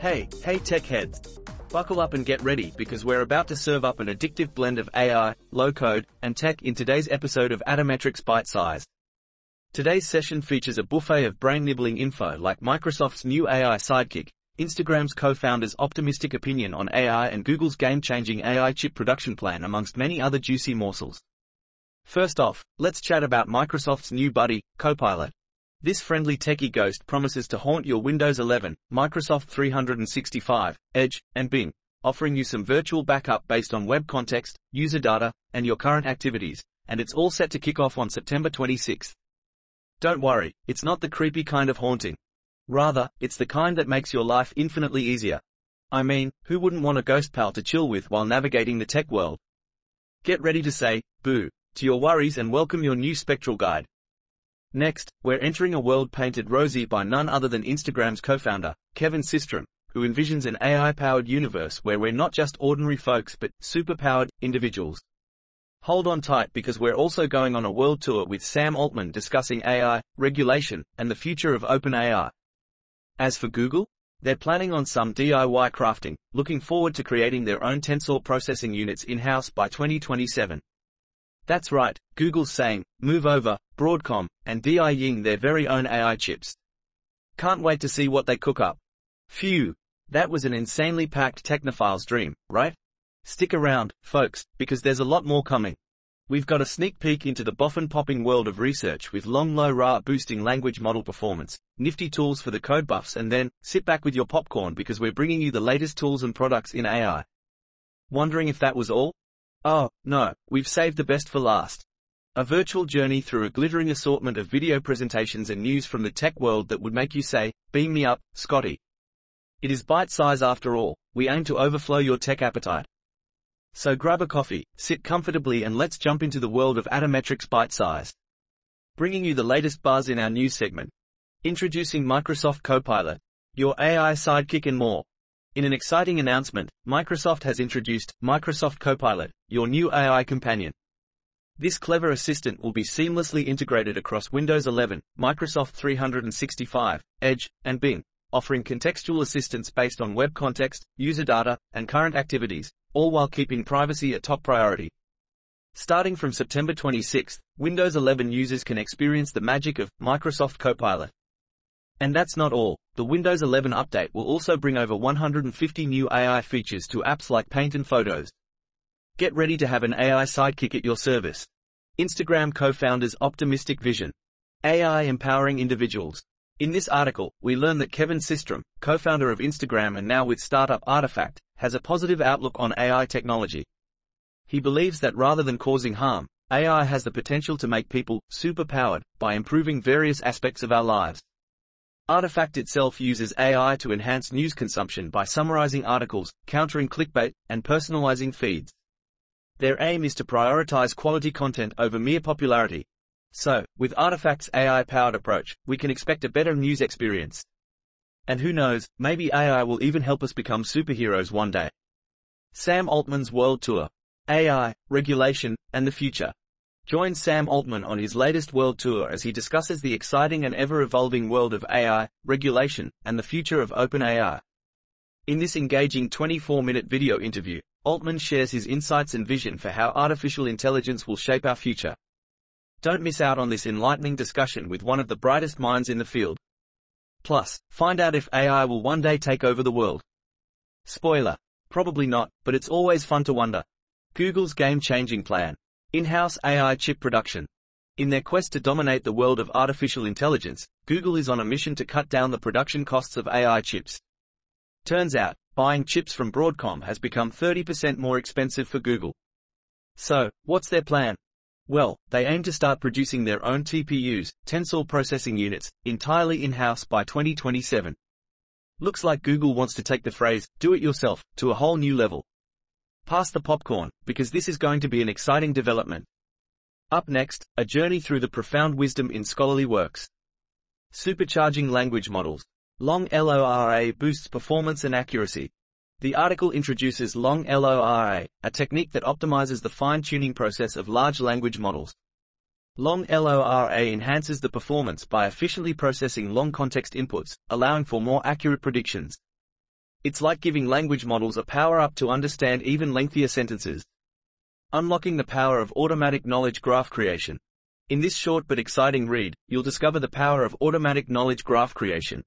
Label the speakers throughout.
Speaker 1: Hey, hey tech heads. Buckle up and get ready because we're about to serve up an addictive blend of AI, low code, and tech in today's episode of Atometrix ByteSize. Today's session features a buffet of brain nibbling info like Microsoft's new AI sidekick, Instagram's co-founder's optimistic opinion on AI and Google's game-changing AI chip production plan amongst many other juicy morsels. First off, let's chat about Microsoft's new buddy, Copilot. This friendly techie ghost promises to haunt your Windows 11, Microsoft 365, Edge, and Bing, offering you some virtual backup based on web context, user data, and your current activities, and it's all set to kick off on September 26th. Don't worry, it's not the creepy kind of haunting. Rather, it's the kind that makes your life infinitely easier. I mean, who wouldn't want a ghost pal to chill with while navigating the tech world? Get ready to say, boo, to your worries and welcome your new spectral guide. Next, we're entering a world painted rosy by none other than Instagram's co-founder, Kevin Systrom, who envisions an AI-powered universe where we're not just ordinary folks but super-powered individuals. Hold on tight because we're also going on a world tour with Sam Altman discussing AI, regulation, and the future of OpenAI. As for Google, they're planning on some DIY crafting, looking forward to creating their own tensor processing units in-house by 2027. That's right, Google's saying, move over, Broadcom, and DI-ing their very own AI chips. Can't wait to see what they cook up. Phew, that was an insanely packed Technophiles dream, right? Stick around, folks, because there's a lot more coming. We've got a sneak peek into the boffin-popping world of research with LongLoRA boosting language model performance, nifty tools for the code buffs and then, sit back with your popcorn because we're bringing you the latest tools and products in AI. Wondering if that was all? Oh, no, we've saved the best for last. A virtual journey through a glittering assortment of video presentations and news from the tech world that would make you say, beam me up, Scotty. It is ByteSize after all, we aim to overflow your tech appetite. So grab a coffee, sit comfortably and let's jump into the world of Atometrix ByteSize. Bringing you the latest buzz in our news segment. Introducing Microsoft Copilot, your AI sidekick and more. In an exciting announcement, Microsoft has introduced Microsoft Copilot, your new AI companion. This clever assistant will be seamlessly integrated across Windows 11, Microsoft 365, Edge, and Bing, offering contextual assistance based on web context, user data, and current activities, all while keeping privacy a top priority. Starting from September 26, Windows 11 users can experience the magic of Microsoft Copilot. And that's not all. The Windows 11 update will also bring over 150 new AI features to apps like Paint and Photos. Get ready to have an AI sidekick at your service. Instagram co-founders optimistic vision. AI empowering individuals. In this article, we learn that Kevin Systrom, co-founder of Instagram and now with startup Artifact, has a positive outlook on AI technology. He believes that rather than causing harm, AI has the potential to make people superpowered by improving various aspects of our lives. Artifact itself uses AI to enhance news consumption by summarizing articles, countering clickbait, and personalizing feeds. Their aim is to prioritize quality content over mere popularity. So, with Artifact's AI-powered approach, we can expect a better news experience. And who knows, maybe AI will even help us become superheroes one day. Sam Altman's World Tour. AI, Regulation, and the Future. Join Sam Altman on his latest world tour as he discusses the exciting and ever-evolving world of AI, regulation, and the future of OpenAI. In this engaging 24-minute video interview, Altman shares his insights and vision for how artificial intelligence will shape our future. Don't miss out on this enlightening discussion with one of the brightest minds in the field. Plus, find out if AI will one day take over the world. Spoiler. Probably not, but it's always fun to wonder. Google's game-changing plan. In-house AI chip production. In their quest to dominate the world of artificial intelligence, Google is on a mission to cut down the production costs of AI chips. Turns out, buying chips from Broadcom has become 30% more expensive for Google. So, what's their plan? Well, they aim to start producing their own TPUs, tensor processing units, entirely in-house by 2027. Looks like Google wants to take the phrase, do it yourself, to a whole new level. Pass the popcorn, because this is going to be an exciting development. Up next, a journey through the profound wisdom in scholarly works. Supercharging language models. LongLoRA boosts performance and accuracy. The article introduces LongLoRA, a technique that optimizes the fine-tuning process of large language models. LongLoRA enhances the performance by efficiently processing long context inputs, allowing for more accurate predictions. It's like giving language models a power up to understand even lengthier sentences. Unlocking the power of automatic knowledge graph creation. In this short but exciting read, you'll discover the power of automatic knowledge graph creation.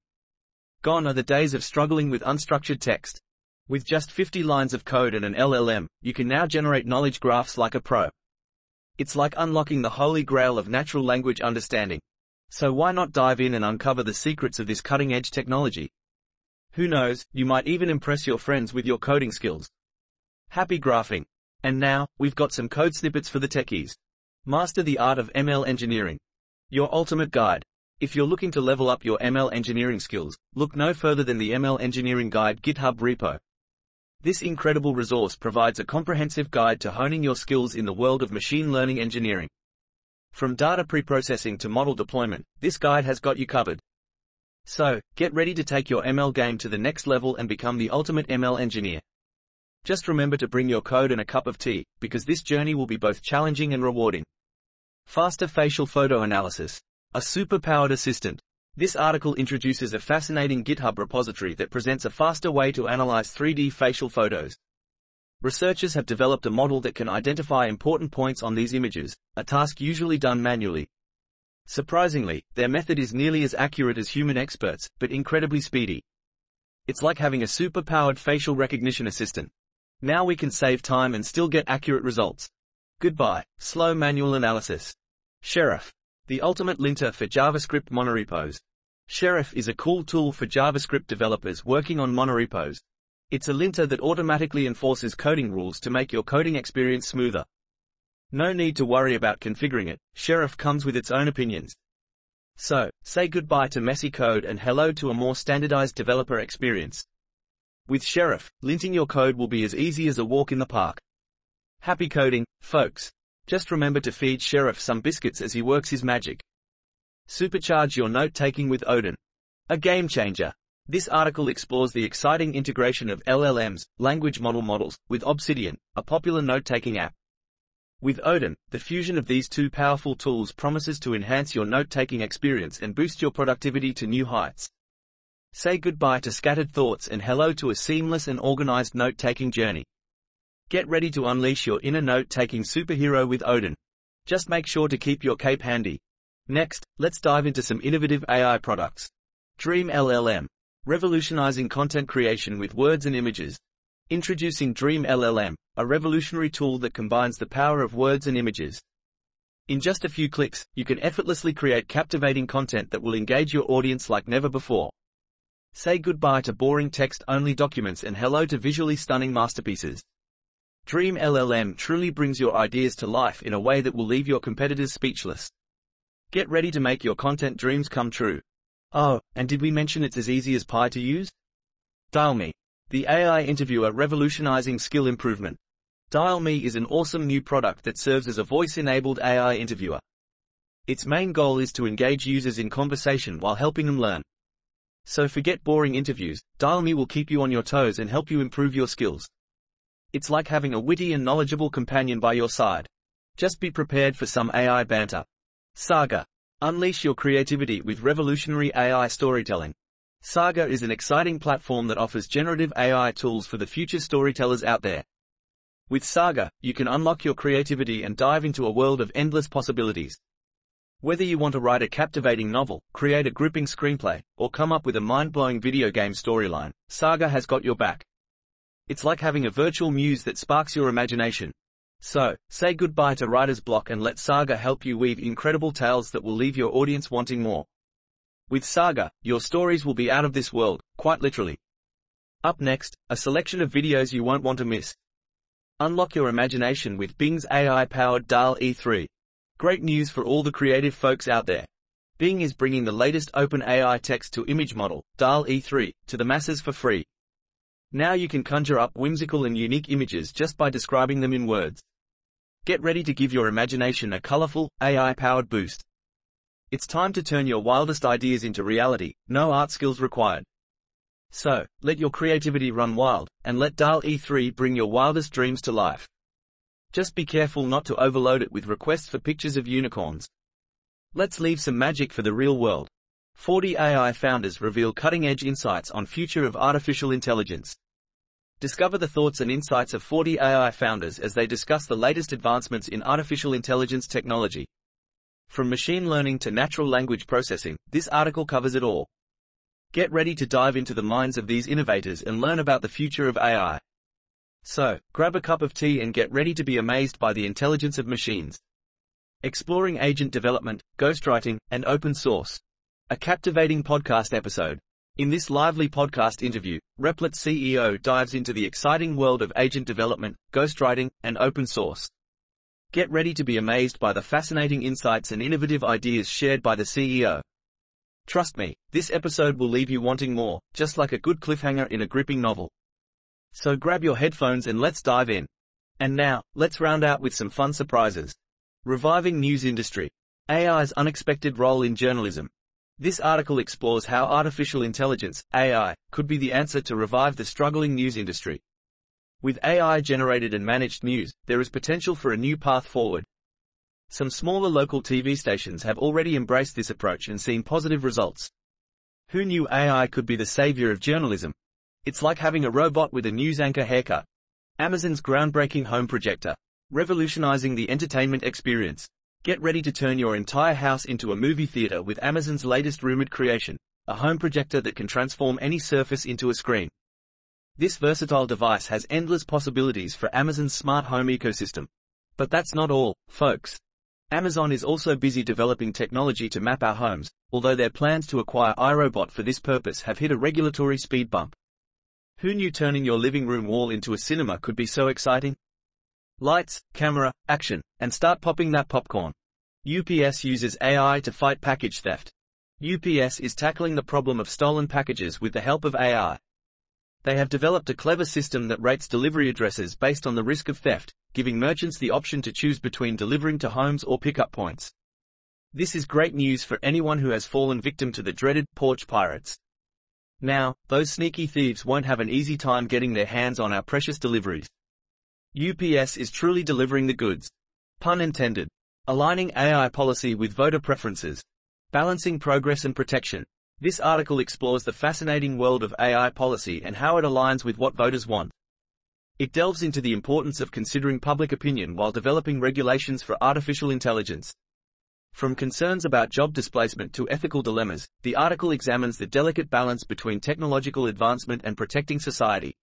Speaker 1: Gone are the days of struggling with unstructured text. With just 50 lines of code and an LLM, you can now generate knowledge graphs like a pro. It's like unlocking the holy grail of natural language understanding. So why not dive in and uncover the secrets of this cutting edge technology? Who knows, you might even impress your friends with your coding skills. Happy graphing. And now, we've got some code snippets for the techies. Master the art of ML engineering. Your ultimate guide. If you're looking to level up your ML engineering skills, look no further than the ML Engineering Guide GitHub repo. This incredible resource provides a comprehensive guide to honing your skills in the world of machine learning engineering. From data preprocessing to model deployment, this guide has got you covered. So, get ready to take your ML game to the next level and become the ultimate ML engineer. Just remember to bring your code and a cup of tea, because this journey will be both challenging and rewarding. Faster facial photo analysis. A super-powered assistant. This article introduces a fascinating GitHub repository that presents a faster way to analyze 3D facial photos. Researchers have developed a model that can identify important points on these images, a task usually done manually. Surprisingly, their method is nearly as accurate as human experts, but incredibly speedy. It's like having a super-powered facial recognition assistant. Now we can save time and still get accurate results. Goodbye, slow manual analysis. Sheriff. The ultimate linter for JavaScript monorepos. Sheriff is a cool tool for JavaScript developers working on monorepos. It's a linter that automatically enforces coding rules to make your coding experience smoother. No need to worry about configuring it, Sheriff comes with its own opinions. So, say goodbye to messy code and hello to a more standardized developer experience. With Sheriff, linting your code will be as easy as a walk in the park. Happy coding, folks. Just remember to feed Sheriff some biscuits as he works his magic. Supercharge your note-taking with Odin. A game changer. This article explores the exciting integration of LLMs, language model models, with Obsidian, a popular note-taking app. With Odin, the fusion of these two powerful tools promises to enhance your note-taking experience and boost your productivity to new heights. Say goodbye to scattered thoughts and hello to a seamless and organized note-taking journey. Get ready to unleash your inner note-taking superhero with Odin. Just make sure to keep your cape handy. Next, let's dive into some innovative AI products. Dream LLM. Revolutionizing content creation with words and images. Introducing Dream LLM, a revolutionary tool that combines the power of words and images. In just a few clicks, you can effortlessly create captivating content that will engage your audience like never before. Say goodbye to boring text-only documents and hello to visually stunning masterpieces. Dream LLM truly brings your ideas to life in a way that will leave your competitors speechless. Get ready to make your content dreams come true. Oh, and did we mention it's as easy as pie to use? Dial Me. The AI interviewer revolutionizing skill improvement. Dial Me is an awesome new product that serves as a voice-enabled AI interviewer. Its main goal is to engage users in conversation while helping them learn. So forget boring interviews, Dial Me will keep you on your toes and help you improve your skills. It's like having a witty and knowledgeable companion by your side. Just be prepared for some AI banter. Saga. Unleash your creativity with revolutionary AI storytelling. Saga is an exciting platform that offers generative AI tools for the future storytellers out there. With Saga, you can unlock your creativity and dive into a world of endless possibilities. Whether you want to write a captivating novel, create a gripping screenplay, or come up with a mind-blowing video game storyline, Saga has got your back. It's like having a virtual muse that sparks your imagination. So, say goodbye to writer's block and let Saga help you weave incredible tales that will leave your audience wanting more. With Saga, your stories will be out of this world, quite literally. Up next, a selection of videos you won't want to miss. Unlock your imagination with Bing's AI-powered DALL-E 3. Great news for all the creative folks out there. Bing is bringing the latest OpenAI text-to-image model, DALL-E 3, to the masses for free. Now you can conjure up whimsical and unique images just by describing them in words. Get ready to give your imagination a colorful, AI-powered boost. It's time to turn your wildest ideas into reality, no art skills required. So, let your creativity run wild, and let DALL-E 3 bring your wildest dreams to life. Just be careful not to overload it with requests for pictures of unicorns. Let's leave some magic for the real world. 40 AI founders reveal cutting-edge insights on future of artificial intelligence. Discover the thoughts and insights of 40 AI founders as they discuss the latest advancements in artificial intelligence technology. From machine learning to natural language processing, this article covers it all. Get ready to dive into the minds of these innovators and learn about the future of AI. So, grab a cup of tea and get ready to be amazed by the intelligence of machines. Exploring agent development, ghostwriting, and open source. A captivating podcast episode. In this lively podcast interview, Replit CEO dives into the exciting world of agent development, ghostwriting, and open source. Get ready to be amazed by the fascinating insights and innovative ideas shared by the CEO. Trust me, this episode will leave you wanting more, just like a good cliffhanger in a gripping novel. So grab your headphones and let's dive in. And now, let's round out with some fun surprises. Reviving news industry. AI's unexpected role in journalism. This article explores how artificial intelligence, AI, could be the answer to revive the struggling news industry. With AI generated and managed news, there is potential for a new path forward. Some smaller local TV stations have already embraced this approach and seen positive results. Who knew AI could be the savior of journalism? It's like having a robot with a news anchor haircut. Amazon's groundbreaking home projector, revolutionizing the entertainment experience. Get ready to turn your entire house into a movie theater with Amazon's latest rumored creation, a home projector that can transform any surface into a screen. This versatile device has endless possibilities for Amazon's smart home ecosystem. But that's not all, folks. Amazon is also busy developing technology to map our homes, although their plans to acquire iRobot for this purpose have hit a regulatory speed bump. Who knew turning your living room wall into a cinema could be so exciting? Lights, camera, action, and start popping that popcorn. UPS uses AI to fight package theft. UPS is tackling the problem of stolen packages with the help of AI. They have developed a clever system that rates delivery addresses based on the risk of theft, giving merchants the option to choose between delivering to homes or pickup points. This is great news for anyone who has fallen victim to the dreaded porch pirates. Now, those sneaky thieves won't have an easy time getting their hands on our precious deliveries. UPS is truly delivering the goods. Pun intended. Aligning AI policy with voter preferences. Balancing progress and protection. This article explores the fascinating world of AI policy and how it aligns with what voters want. It delves into the importance of considering public opinion while developing regulations for artificial intelligence. From concerns about job displacement to ethical dilemmas, the article examines the delicate balance between technological advancement and protecting society.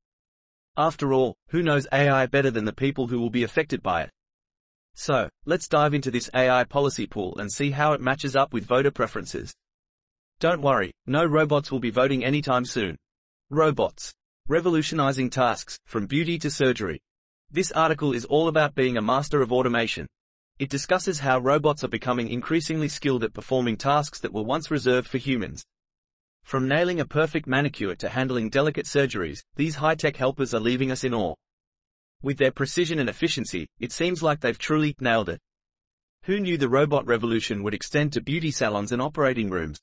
Speaker 1: After all, who knows AI better than the people who will be affected by it? So, let's dive into this AI policy pool and see how it matches up with voter preferences. Don't worry, no robots will be voting anytime soon. Robots. Revolutionizing tasks, from beauty to surgery. This article is all about being a master of automation. It discusses how robots are becoming increasingly skilled at performing tasks that were once reserved for humans. From nailing a perfect manicure to handling delicate surgeries, these high-tech helpers are leaving us in awe. With their precision and efficiency, it seems like they've truly nailed it. Who knew the robot revolution would extend to beauty salons and operating rooms?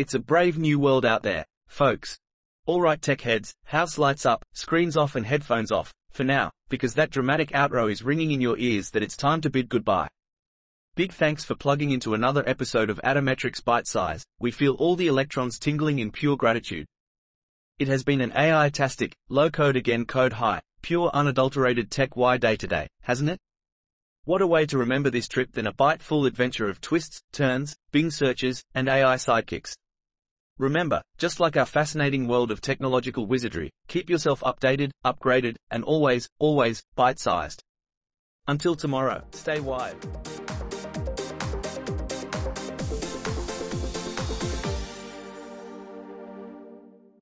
Speaker 1: It's a brave new world out there, folks. Alright tech heads, house lights up, screens off and headphones off, for now, because that dramatic outro is ringing in your ears that it's time to bid goodbye. Big thanks for plugging into another episode of Atometrix ByteSize. We feel all the electrons tingling in pure gratitude. It has been an AI-tastic, low code again code high, pure unadulterated tech Y day today, hasn't it? What a way to remember this trip than a bite-full adventure of twists, turns, Bing searches, and AI sidekicks. Remember, just like our fascinating world of technological wizardry, keep yourself updated, upgraded, and always, always, bite-sized. Until tomorrow, stay wide.